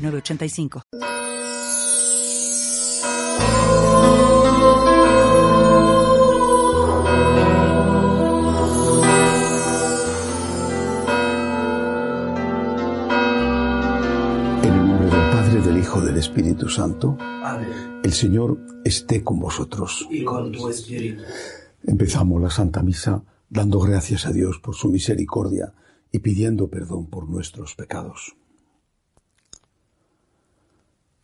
985. En el nombre del Padre, del Hijo, del Espíritu Santo. Amén. El Señor esté con vosotros. Y con tu espíritu. Empezamos la Santa Misa dando gracias a Dios por su misericordia y pidiendo perdón por nuestros pecados.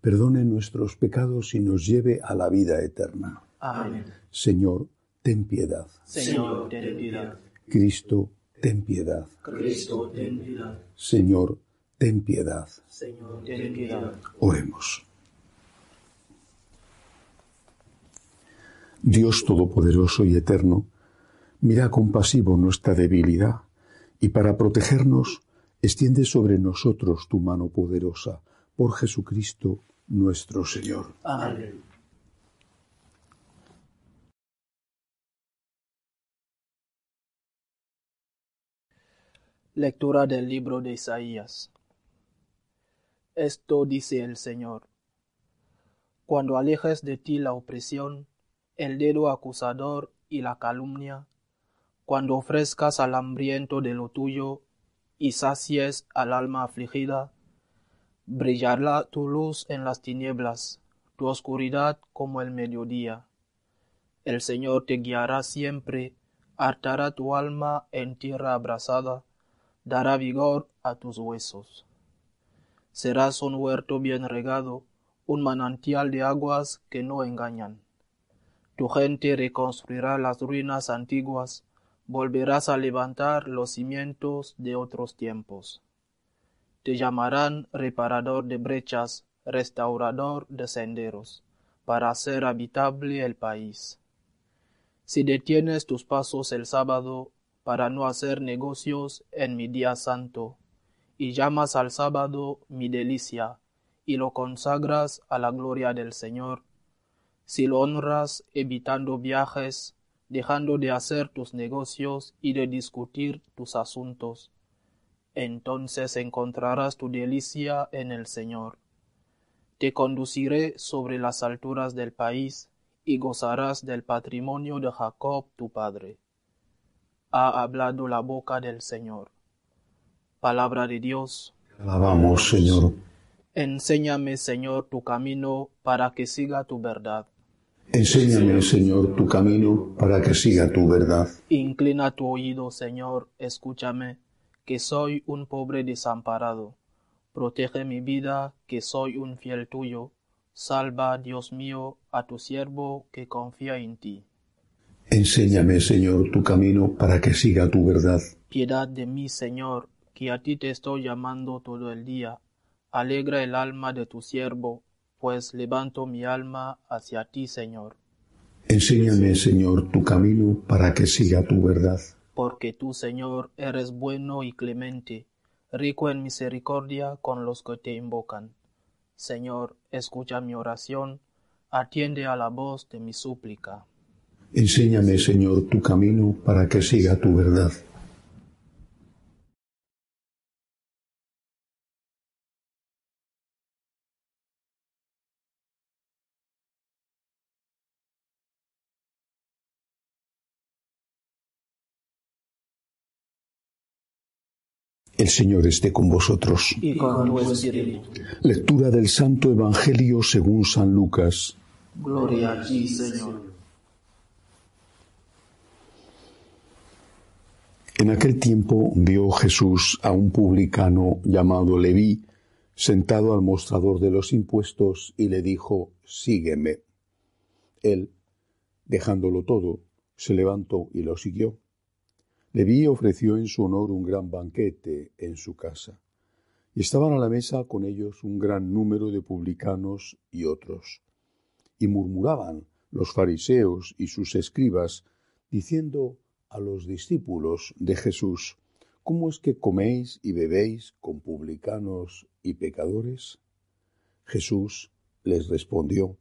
perdone nuestros pecados y nos lleve a la vida eterna. Amén. Señor, ten piedad. Señor, ten piedad. Cristo, ten piedad. Cristo, ten piedad. Señor, ten piedad. Señor, ten piedad. Oremos. Dios Todopoderoso y Eterno, mira compasivo nuestra debilidad y para protegernos extiende sobre nosotros tu mano poderosa por Jesucristo nuestro Señor. Amén. Lectura del libro de Isaías. Esto dice el Señor. Cuando alejes de ti la opresión, el dedo acusador y la calumnia, cuando ofrezcas al hambriento de lo tuyo y sacies al alma afligida, brillará tu luz en las tinieblas, tu oscuridad como el mediodía. El Señor te guiará siempre, hartará tu alma en tierra abrasada, dará vigor a tus huesos. Serás un huerto bien regado, un manantial de aguas que no engañan. Tu gente reconstruirá las ruinas antiguas, volverás a levantar los cimientos de otros tiempos. Te llamarán reparador de brechas, restaurador de senderos, para hacer habitable el país. Si detienes tus pasos el sábado para no hacer negocios en mi día santo, y llamas al sábado mi delicia, y lo consagras a la gloria del Señor, si lo honras evitando viajes, dejando de hacer tus negocios y de discutir tus asuntos, entonces encontrarás tu delicia en el Señor. Te conduciré sobre las alturas del país y gozarás del patrimonio de Jacob tu padre. Ha hablado la boca del Señor. Palabra de Dios. Alabamos, Señor. Enséñame, Señor, tu camino para que siga tu verdad. Enséñame, Señor, tu camino para que siga tu verdad. Inclina tu oído, Señor, escúchame, que soy un pobre desamparado. Protege mi vida, que soy un fiel tuyo. Salva, Dios mío, a tu siervo que confía en ti. Enséñame, Señor, tu camino para que siga tu verdad. Piedad de mí, Señor, que a ti te estoy llamando todo el día. Alegra el alma de tu siervo, pues levanto mi alma hacia ti, Señor. Enséñame, Señor, tu camino para que siga tu verdad. Porque tú, Señor, eres bueno y clemente, rico en misericordia con los que te invocan. Señor, escucha mi oración, atiende a la voz de mi súplica. Enséñame, Señor, tu camino para que siga tu verdad. El Señor esté con vosotros. Y con. Lectura del Santo Evangelio según San Lucas. Gloria a ti, Señor. En aquel tiempo vio Jesús a un publicano llamado Leví sentado al mostrador de los impuestos y le dijo, Sígueme. Él, dejándolo todo, se levantó y lo siguió. Leví ofreció en su honor un gran banquete en su casa, y estaban a la mesa con ellos un gran número de publicanos y otros. Y murmuraban los fariseos y sus escribas, diciendo a los discípulos de Jesús, ¿cómo es que coméis y bebéis con publicanos y pecadores? Jesús les respondió,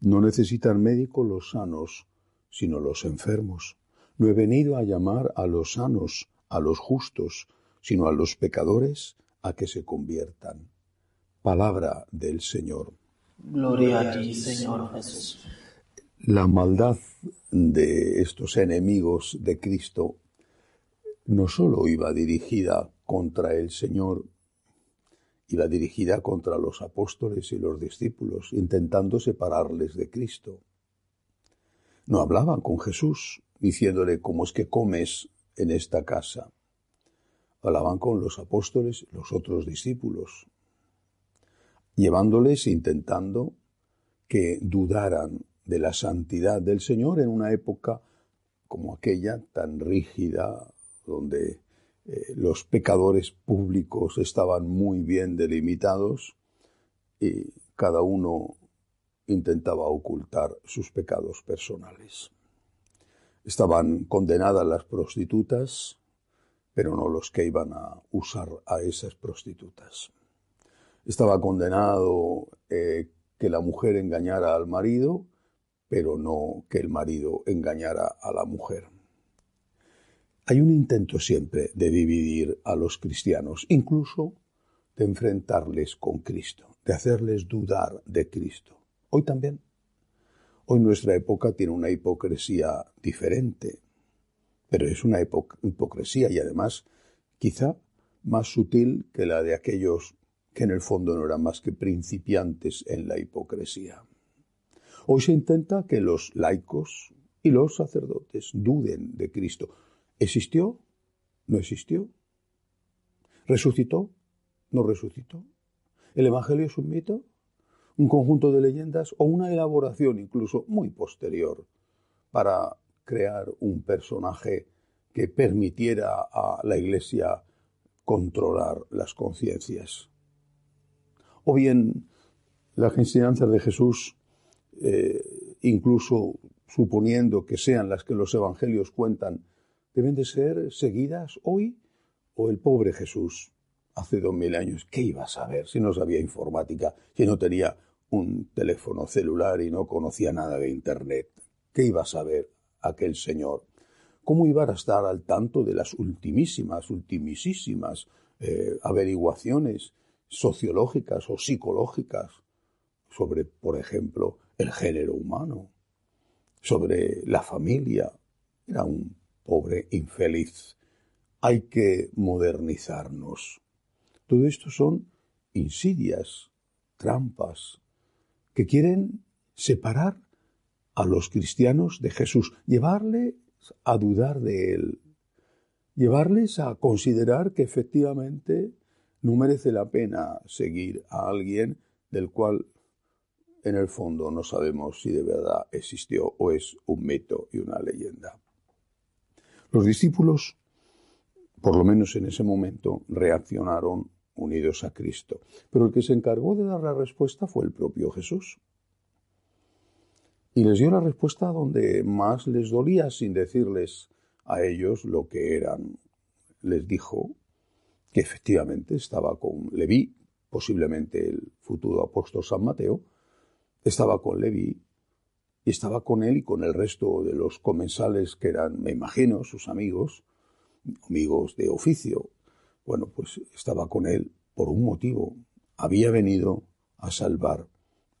No necesitan médico los sanos, sino los enfermos. No he venido a llamar a los sanos, a los justos, sino a los pecadores a que se conviertan. Palabra del Señor. Gloria a ti, Señor Jesús. La maldad de estos enemigos de Cristo no sólo iba dirigida contra el Señor, iba dirigida contra los apóstoles y los discípulos, intentando separarles de Cristo. No hablaban con Jesús, diciéndole, ¿cómo es que comes en esta casa? Hablaban con los apóstoles, los otros discípulos, llevándoles, intentando que dudaran de la santidad del Señor en una época como aquella tan rígida, donde eh, los pecadores públicos estaban muy bien delimitados y cada uno intentaba ocultar sus pecados personales. Estaban condenadas las prostitutas, pero no los que iban a usar a esas prostitutas. Estaba condenado eh, que la mujer engañara al marido, pero no que el marido engañara a la mujer. Hay un intento siempre de dividir a los cristianos, incluso de enfrentarles con Cristo, de hacerles dudar de Cristo. Hoy también. Hoy nuestra época tiene una hipocresía diferente, pero es una hipocresía y además quizá más sutil que la de aquellos que en el fondo no eran más que principiantes en la hipocresía. Hoy se intenta que los laicos y los sacerdotes duden de Cristo. ¿Existió? ¿No existió? ¿Resucitó? ¿No resucitó? ¿El Evangelio es un mito? Un conjunto de leyendas o una elaboración incluso muy posterior para crear un personaje que permitiera a la Iglesia controlar las conciencias. O bien las enseñanzas de Jesús, eh, incluso suponiendo que sean las que los evangelios cuentan, deben de ser seguidas hoy o el pobre Jesús hace dos mil años, ¿qué iba a saber si no sabía informática, si no tenía un teléfono celular y no conocía nada de Internet? ¿Qué iba a saber aquel señor? ¿Cómo iba a estar al tanto de las ultimísimas, ultimísimas eh, averiguaciones sociológicas o psicológicas sobre, por ejemplo, el género humano, sobre la familia? Era un pobre infeliz. Hay que modernizarnos. Todo esto son insidias, trampas, que quieren separar a los cristianos de Jesús, llevarles a dudar de Él, llevarles a considerar que efectivamente no merece la pena seguir a alguien del cual en el fondo no sabemos si de verdad existió o es un mito y una leyenda. Los discípulos, por lo menos en ese momento, reaccionaron unidos a Cristo. Pero el que se encargó de dar la respuesta fue el propio Jesús. Y les dio la respuesta donde más les dolía sin decirles a ellos lo que eran. Les dijo que efectivamente estaba con Leví, posiblemente el futuro apóstol San Mateo, estaba con Leví y estaba con él y con el resto de los comensales que eran, me imagino, sus amigos, amigos de oficio, bueno, pues estaba con él por un motivo. Había venido a salvar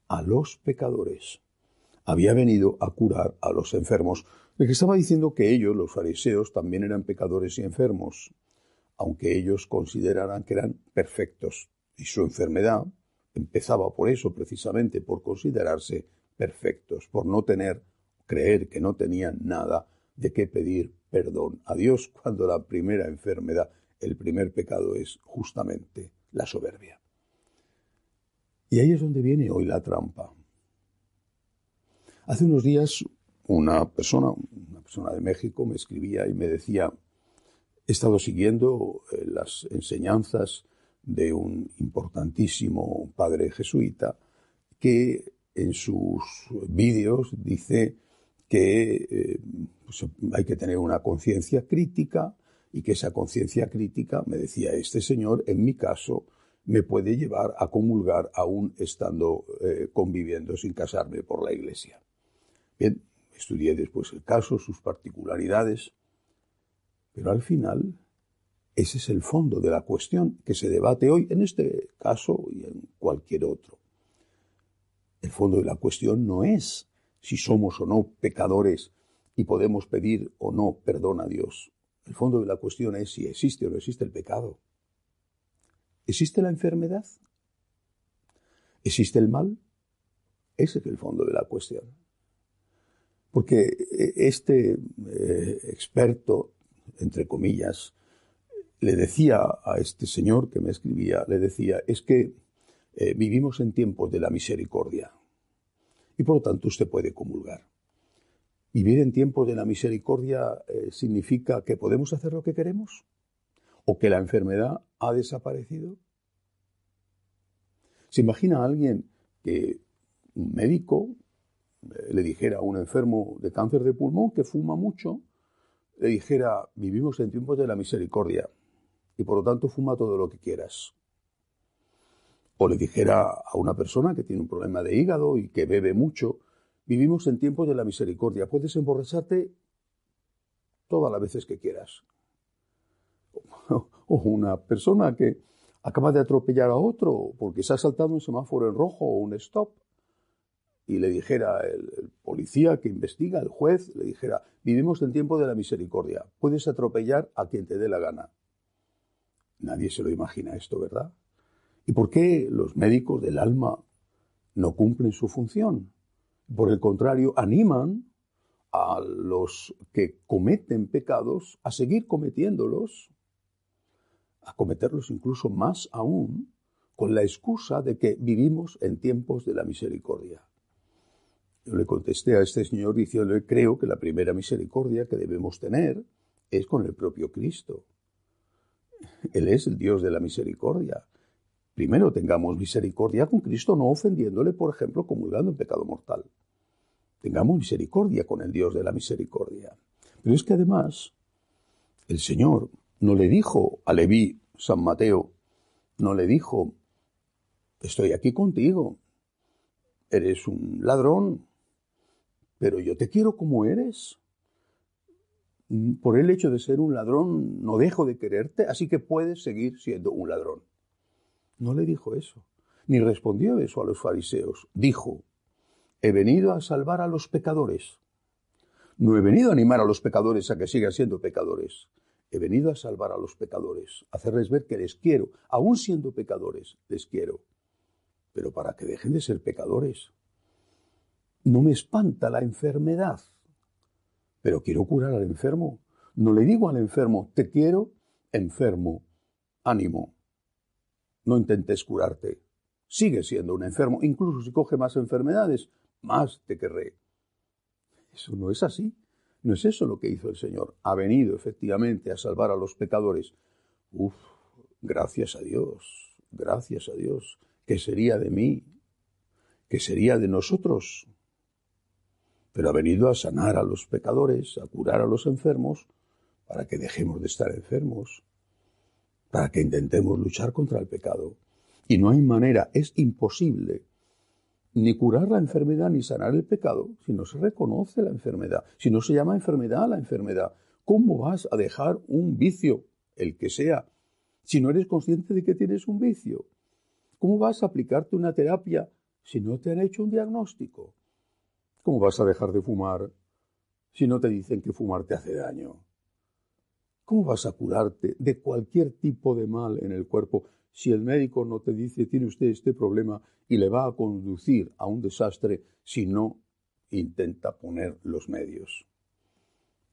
a los pecadores. Había venido a curar a los enfermos. Le estaba diciendo que ellos, los fariseos, también eran pecadores y enfermos. aunque ellos consideraran que eran perfectos. Y su enfermedad empezaba por eso, precisamente, por considerarse perfectos, por no tener, creer que no tenían nada de qué pedir perdón a Dios cuando la primera enfermedad, el primer pecado es justamente la soberbia. Y ahí es donde viene hoy la trampa. Hace unos días una persona, una persona de México, me escribía y me decía, he estado siguiendo eh, las enseñanzas de un importantísimo padre jesuita que en sus vídeos dice que eh, hay que tener una conciencia crítica y que esa conciencia crítica, me decía este señor, en mi caso, me puede llevar a comulgar aún estando eh, conviviendo sin casarme por la iglesia. Bien, estudié después el caso, sus particularidades, pero al final ese es el fondo de la cuestión que se debate hoy en este caso y en cualquier otro. El fondo de la cuestión no es si somos o no pecadores y podemos pedir o no perdón a Dios. El fondo de la cuestión es si existe o no existe el pecado. ¿Existe la enfermedad? ¿Existe el mal? Ese es el fondo de la cuestión. Porque eh, este eh, experto, entre comillas, le decía a este señor que me escribía, le decía, es que eh, vivimos en tiempos de la misericordia y por lo tanto usted puede comulgar. Vivir en tiempos de la misericordia significa que podemos hacer lo que queremos o que la enfermedad ha desaparecido. ¿Se imagina a alguien que un médico eh, le dijera a un enfermo de cáncer de pulmón que fuma mucho, le dijera, vivimos en tiempos de la misericordia y por lo tanto fuma todo lo que quieras? O le dijera a una persona que tiene un problema de hígado y que bebe mucho, vivimos en tiempos de la misericordia, puedes emborracharte todas las veces que quieras o una persona que acaba de atropellar a otro porque se ha saltado un semáforo en rojo o un stop y le dijera el, policía que investiga, el juez, le dijera, vivimos en tiempo de la misericordia, puedes atropellar a quien te dé la gana. Nadie se lo imagina esto, ¿verdad? ¿Y por qué los médicos del alma no cumplen su función? Por el contrario, animan a los que cometen pecados a seguir cometiéndolos a cometerlos incluso más aún con la excusa de que vivimos en tiempos de la misericordia. Yo le contesté a este señor diciéndole, creo que la primera misericordia que debemos tener es con el propio Cristo. Él es el Dios de la misericordia. Primero tengamos misericordia con Cristo, no ofendiéndole, por ejemplo, comulgando en pecado mortal. Tengamos misericordia con el Dios de la misericordia. Pero es que además, el Señor no le dijo a Leví, San Mateo, no le dijo, estoy aquí contigo, eres un ladrón, pero yo te quiero como eres. Por el hecho de ser un ladrón no dejo de quererte, así que puedes seguir siendo un ladrón. No le dijo eso, ni respondió eso a los fariseos. Dijo, he venido a salvar a los pecadores. No he venido a animar a los pecadores a que sigan siendo pecadores. He venido a salvar a los pecadores, a hacerles ver que les quiero, aun siendo pecadores, les quiero. Pero para que dejen de ser pecadores. No me espanta la enfermedad, pero quiero curar al enfermo. No le digo al enfermo, te quiero, enfermo, ánimo. No intentes curarte. Sigue siendo un enfermo. Incluso si coge más enfermedades, más te querré. Eso no es así. ¿No es eso lo que hizo el Señor? Ha venido efectivamente a salvar a los pecadores. Uf, gracias a Dios, gracias a Dios. ¿Qué sería de mí? ¿Qué sería de nosotros? Pero ha venido a sanar a los pecadores, a curar a los enfermos, para que dejemos de estar enfermos, para que intentemos luchar contra el pecado. Y no hay manera, es imposible ni curar la enfermedad ni sanar el pecado si no se reconoce la enfermedad, si no se llama enfermedad a la enfermedad. ¿Cómo vas a dejar un vicio, el que sea, si no eres consciente de que tienes un vicio? ¿Cómo vas a aplicarte una terapia si no te han hecho un diagnóstico? ¿Cómo vas a dejar de fumar si no te dicen que fumar te hace daño? ¿Cómo vas a curarte de cualquier tipo de mal en el cuerpo si el médico no te dice tiene usted este problema y le va a conducir a un desastre si no intenta poner los medios?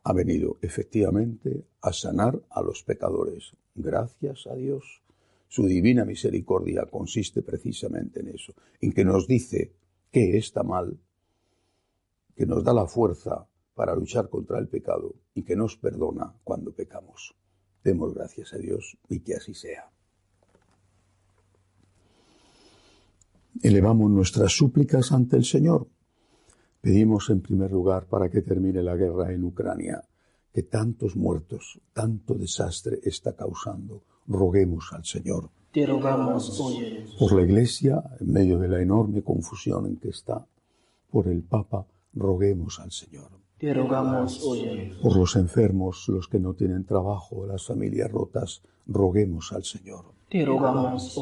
Ha venido efectivamente a sanar a los pecadores. Gracias a Dios. Su divina misericordia consiste precisamente en eso, en que nos dice que está mal, que nos da la fuerza para luchar contra el pecado y que nos perdona cuando pecamos. Demos gracias a Dios y que así sea. Elevamos nuestras súplicas ante el Señor. Pedimos en primer lugar para que termine la guerra en Ucrania, que tantos muertos, tanto desastre está causando. Roguemos al Señor. Te rogamos, Por la Iglesia, en medio de la enorme confusión en que está, por el Papa, roguemos al Señor. Te rogamos, Por los enfermos, los que no tienen trabajo, las familias rotas, roguemos al Señor. Te rogamos,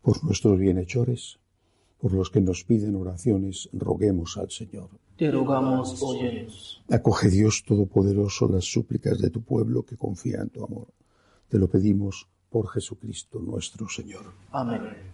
Por nuestros bienhechores, por los que nos piden oraciones, roguemos al Señor. Te rogamos, Acoge Dios Todopoderoso las súplicas de tu pueblo que confía en tu amor. Te lo pedimos por Jesucristo nuestro Señor. Amén.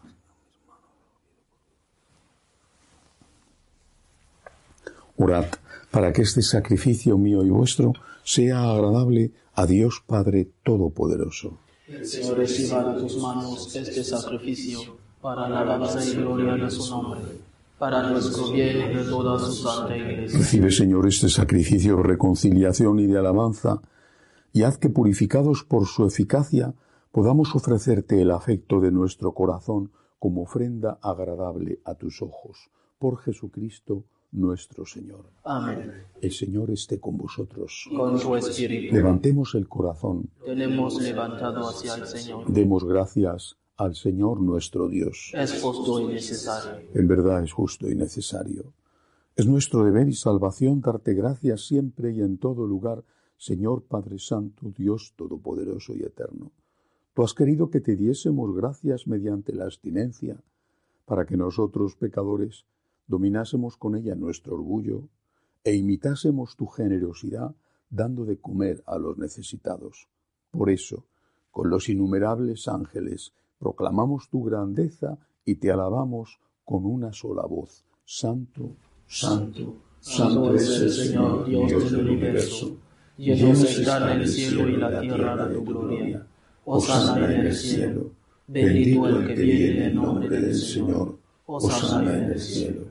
Orad para que este sacrificio mío y vuestro sea agradable a Dios Padre Todopoderoso. El Señor reciba de tus manos este sacrificio para la alabanza y gloria de su nombre, para nuestro bien y de toda su santa iglesia. Recibe, Señor, este sacrificio de reconciliación y de alabanza, y haz que purificados por su eficacia podamos ofrecerte el afecto de nuestro corazón como ofrenda agradable a tus ojos. Por Jesucristo, nuestro Señor. Amén. El Señor esté con vosotros. Con su espíritu. Levantemos el corazón. Tenemos levantado hacia el Señor. Demos gracias al Señor nuestro Dios. Es justo y necesario. En verdad es justo y necesario. Es nuestro deber y salvación darte gracias siempre y en todo lugar, Señor Padre Santo, Dios Todopoderoso y Eterno. Tú has querido que te diésemos gracias mediante la abstinencia, para que nosotros, pecadores, dominásemos con ella nuestro orgullo e imitásemos tu generosidad dando de comer a los necesitados. Por eso, con los innumerables ángeles, proclamamos tu grandeza y te alabamos con una sola voz. Santo, santo, santo es el Señor, Dios del universo. Llenos están el cielo y la tierra de tu gloria. Osana en el cielo. Bendito el que viene en nombre del Señor. Osana en el cielo.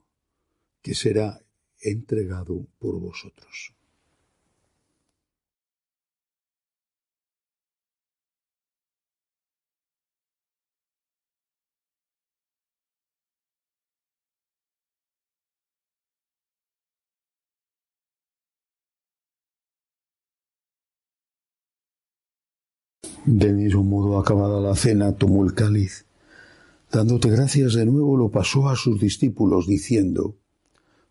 que será entregado por vosotros. Del mismo modo, acabada la cena, tomó el cáliz. Dándote gracias de nuevo, lo pasó a sus discípulos, diciendo,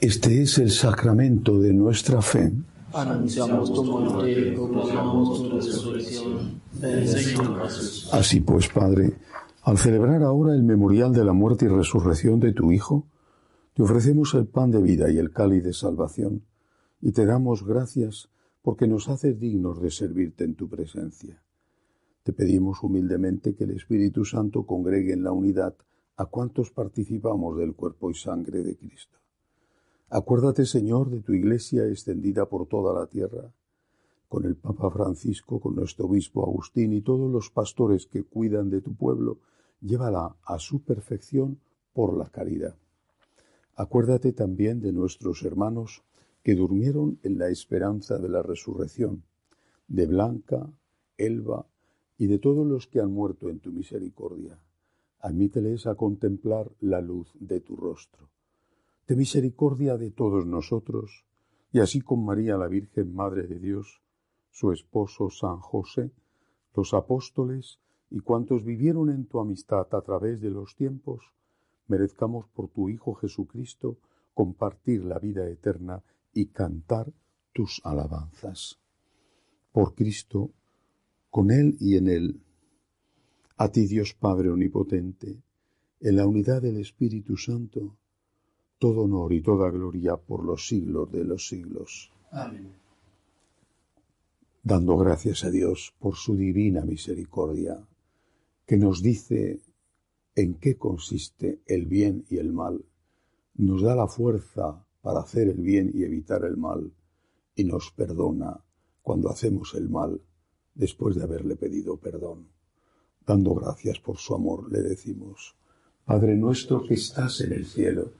Este es el sacramento de nuestra fe. Anunciamos tu muerte proclamamos tu resurrección. Ven, Señor Jesús. Así pues, Padre, al celebrar ahora el memorial de la muerte y resurrección de tu Hijo, te ofrecemos el pan de vida y el cáliz de salvación, y te damos gracias porque nos haces dignos de servirte en tu presencia. Te pedimos humildemente que el Espíritu Santo congregue en la unidad a cuantos participamos del cuerpo y sangre de Cristo. Acuérdate, Señor, de tu iglesia extendida por toda la tierra, con el Papa Francisco, con nuestro obispo Agustín y todos los pastores que cuidan de tu pueblo, llévala a su perfección por la caridad. Acuérdate también de nuestros hermanos que durmieron en la esperanza de la resurrección, de Blanca, Elba y de todos los que han muerto en tu misericordia. Admíteles a contemplar la luz de tu rostro de misericordia de todos nosotros, y así con María la Virgen Madre de Dios, su esposo San José, los apóstoles y cuantos vivieron en tu amistad a través de los tiempos, merezcamos por tu Hijo Jesucristo compartir la vida eterna y cantar tus alabanzas. Por Cristo, con Él y en Él, a ti Dios Padre Omnipotente, en la unidad del Espíritu Santo, todo honor y toda gloria por los siglos de los siglos. Amén. Dando gracias a Dios por su divina misericordia, que nos dice en qué consiste el bien y el mal, nos da la fuerza para hacer el bien y evitar el mal, y nos perdona cuando hacemos el mal después de haberle pedido perdón. Dando gracias por su amor, le decimos, Padre nuestro que estás en el cielo,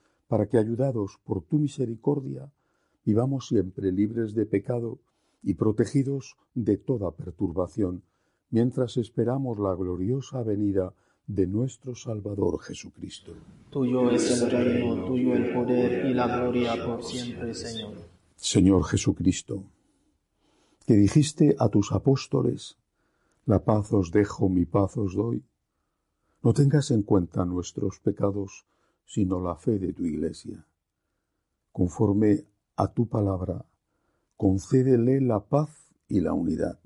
para que, ayudados por tu misericordia, vivamos siempre libres de pecado y protegidos de toda perturbación, mientras esperamos la gloriosa venida de nuestro Salvador Jesucristo. Tuyo es el reino, tuyo el poder y la gloria por siempre, Señor. Señor Jesucristo, que dijiste a tus apóstoles, la paz os dejo, mi paz os doy, no tengas en cuenta nuestros pecados, sino la fe de tu Iglesia. Conforme a tu palabra, concédele la paz y la unidad,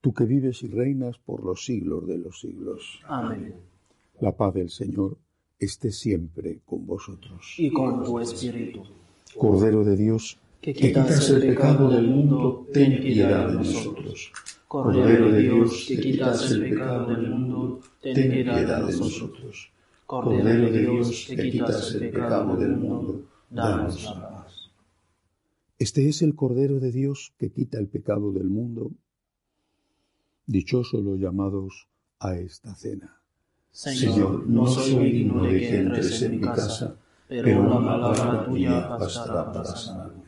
tú que vives y reinas por los siglos de los siglos. Amén. La paz del Señor esté siempre con vosotros. Y con tu espíritu. Cordero de Dios, que quitas el pecado del mundo, ten piedad de nosotros. Cordero de Dios, que quitas el pecado del mundo, ten piedad de nosotros. Cordero de Dios, que quitas el pecado del mundo, danos la paz. Este es el Cordero de Dios que quita el pecado del mundo. Dichosos los llamados a esta cena. Señor, no soy digno de que entres en mi casa, pero una palabra tuya bastará para sanarme.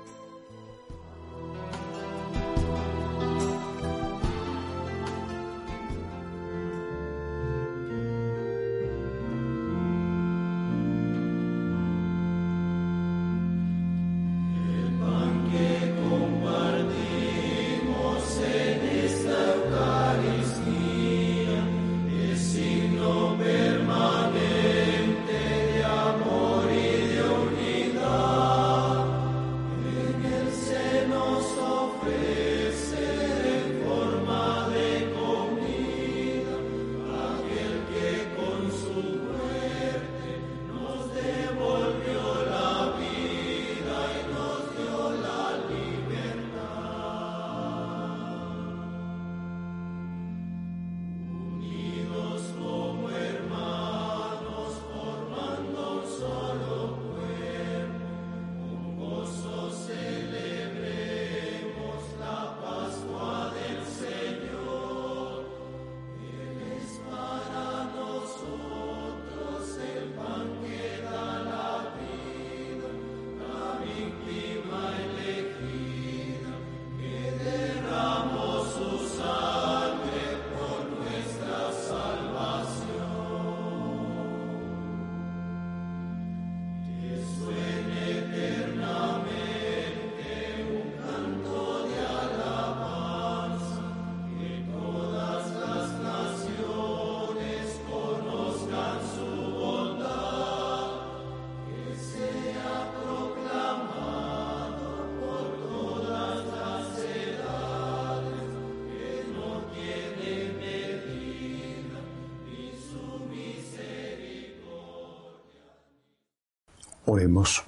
Oremos.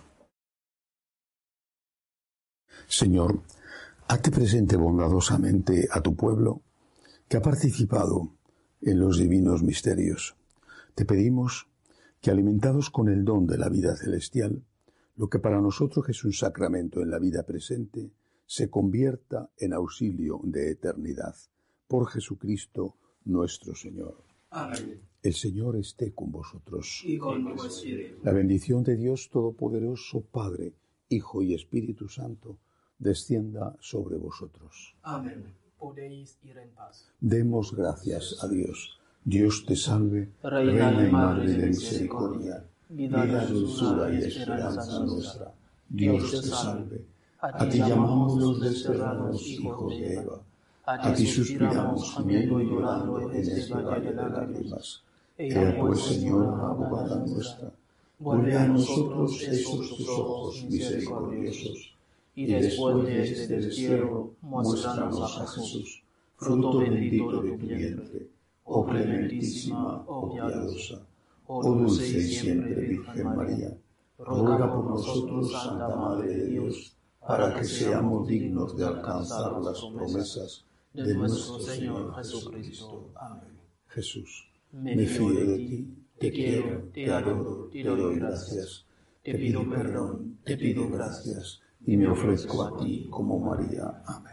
Señor, hazte presente bondadosamente a tu pueblo que ha participado en los divinos misterios. Te pedimos que, alimentados con el don de la vida celestial, lo que para nosotros es un sacramento en la vida presente, se convierta en auxilio de eternidad. Por Jesucristo nuestro Señor. Amén. El Señor esté con vosotros. Y con tu espíritu. La bendición de Dios Todopoderoso, Padre, Hijo y Espíritu Santo, descienda sobre vosotros. Amén. Podéis ir en paz. Demos gracias a Dios. Dios te salve, Reina Reina y Madre de misericordia, vida, dulzura y esperanza nuestra. Dios te salve. A ti llamamos los desterrados hijos de Eva. A ti suspiramos, gimiendo y llorando en este valle de lágrimas. Ea pues, Señor, abogada nuestra, vuelve a nosotros esos tus ojos misericordiosos, Y después de este destierro, muéstranos a Jesús, fruto bendito de tu vientre, oh clementísima, oh piadosa, oh dulce y siempre Virgen María, ruega por nosotros, Santa Madre de Dios, para que seamos dignos de alcanzar las promesas de nuestro Señor Jesucristo. Amén. Jesús, me fío de ti, te quiero, te adoro, te doy gracias, te pido perdón, te pido gracias, y me ofrezco a ti como María. Amén.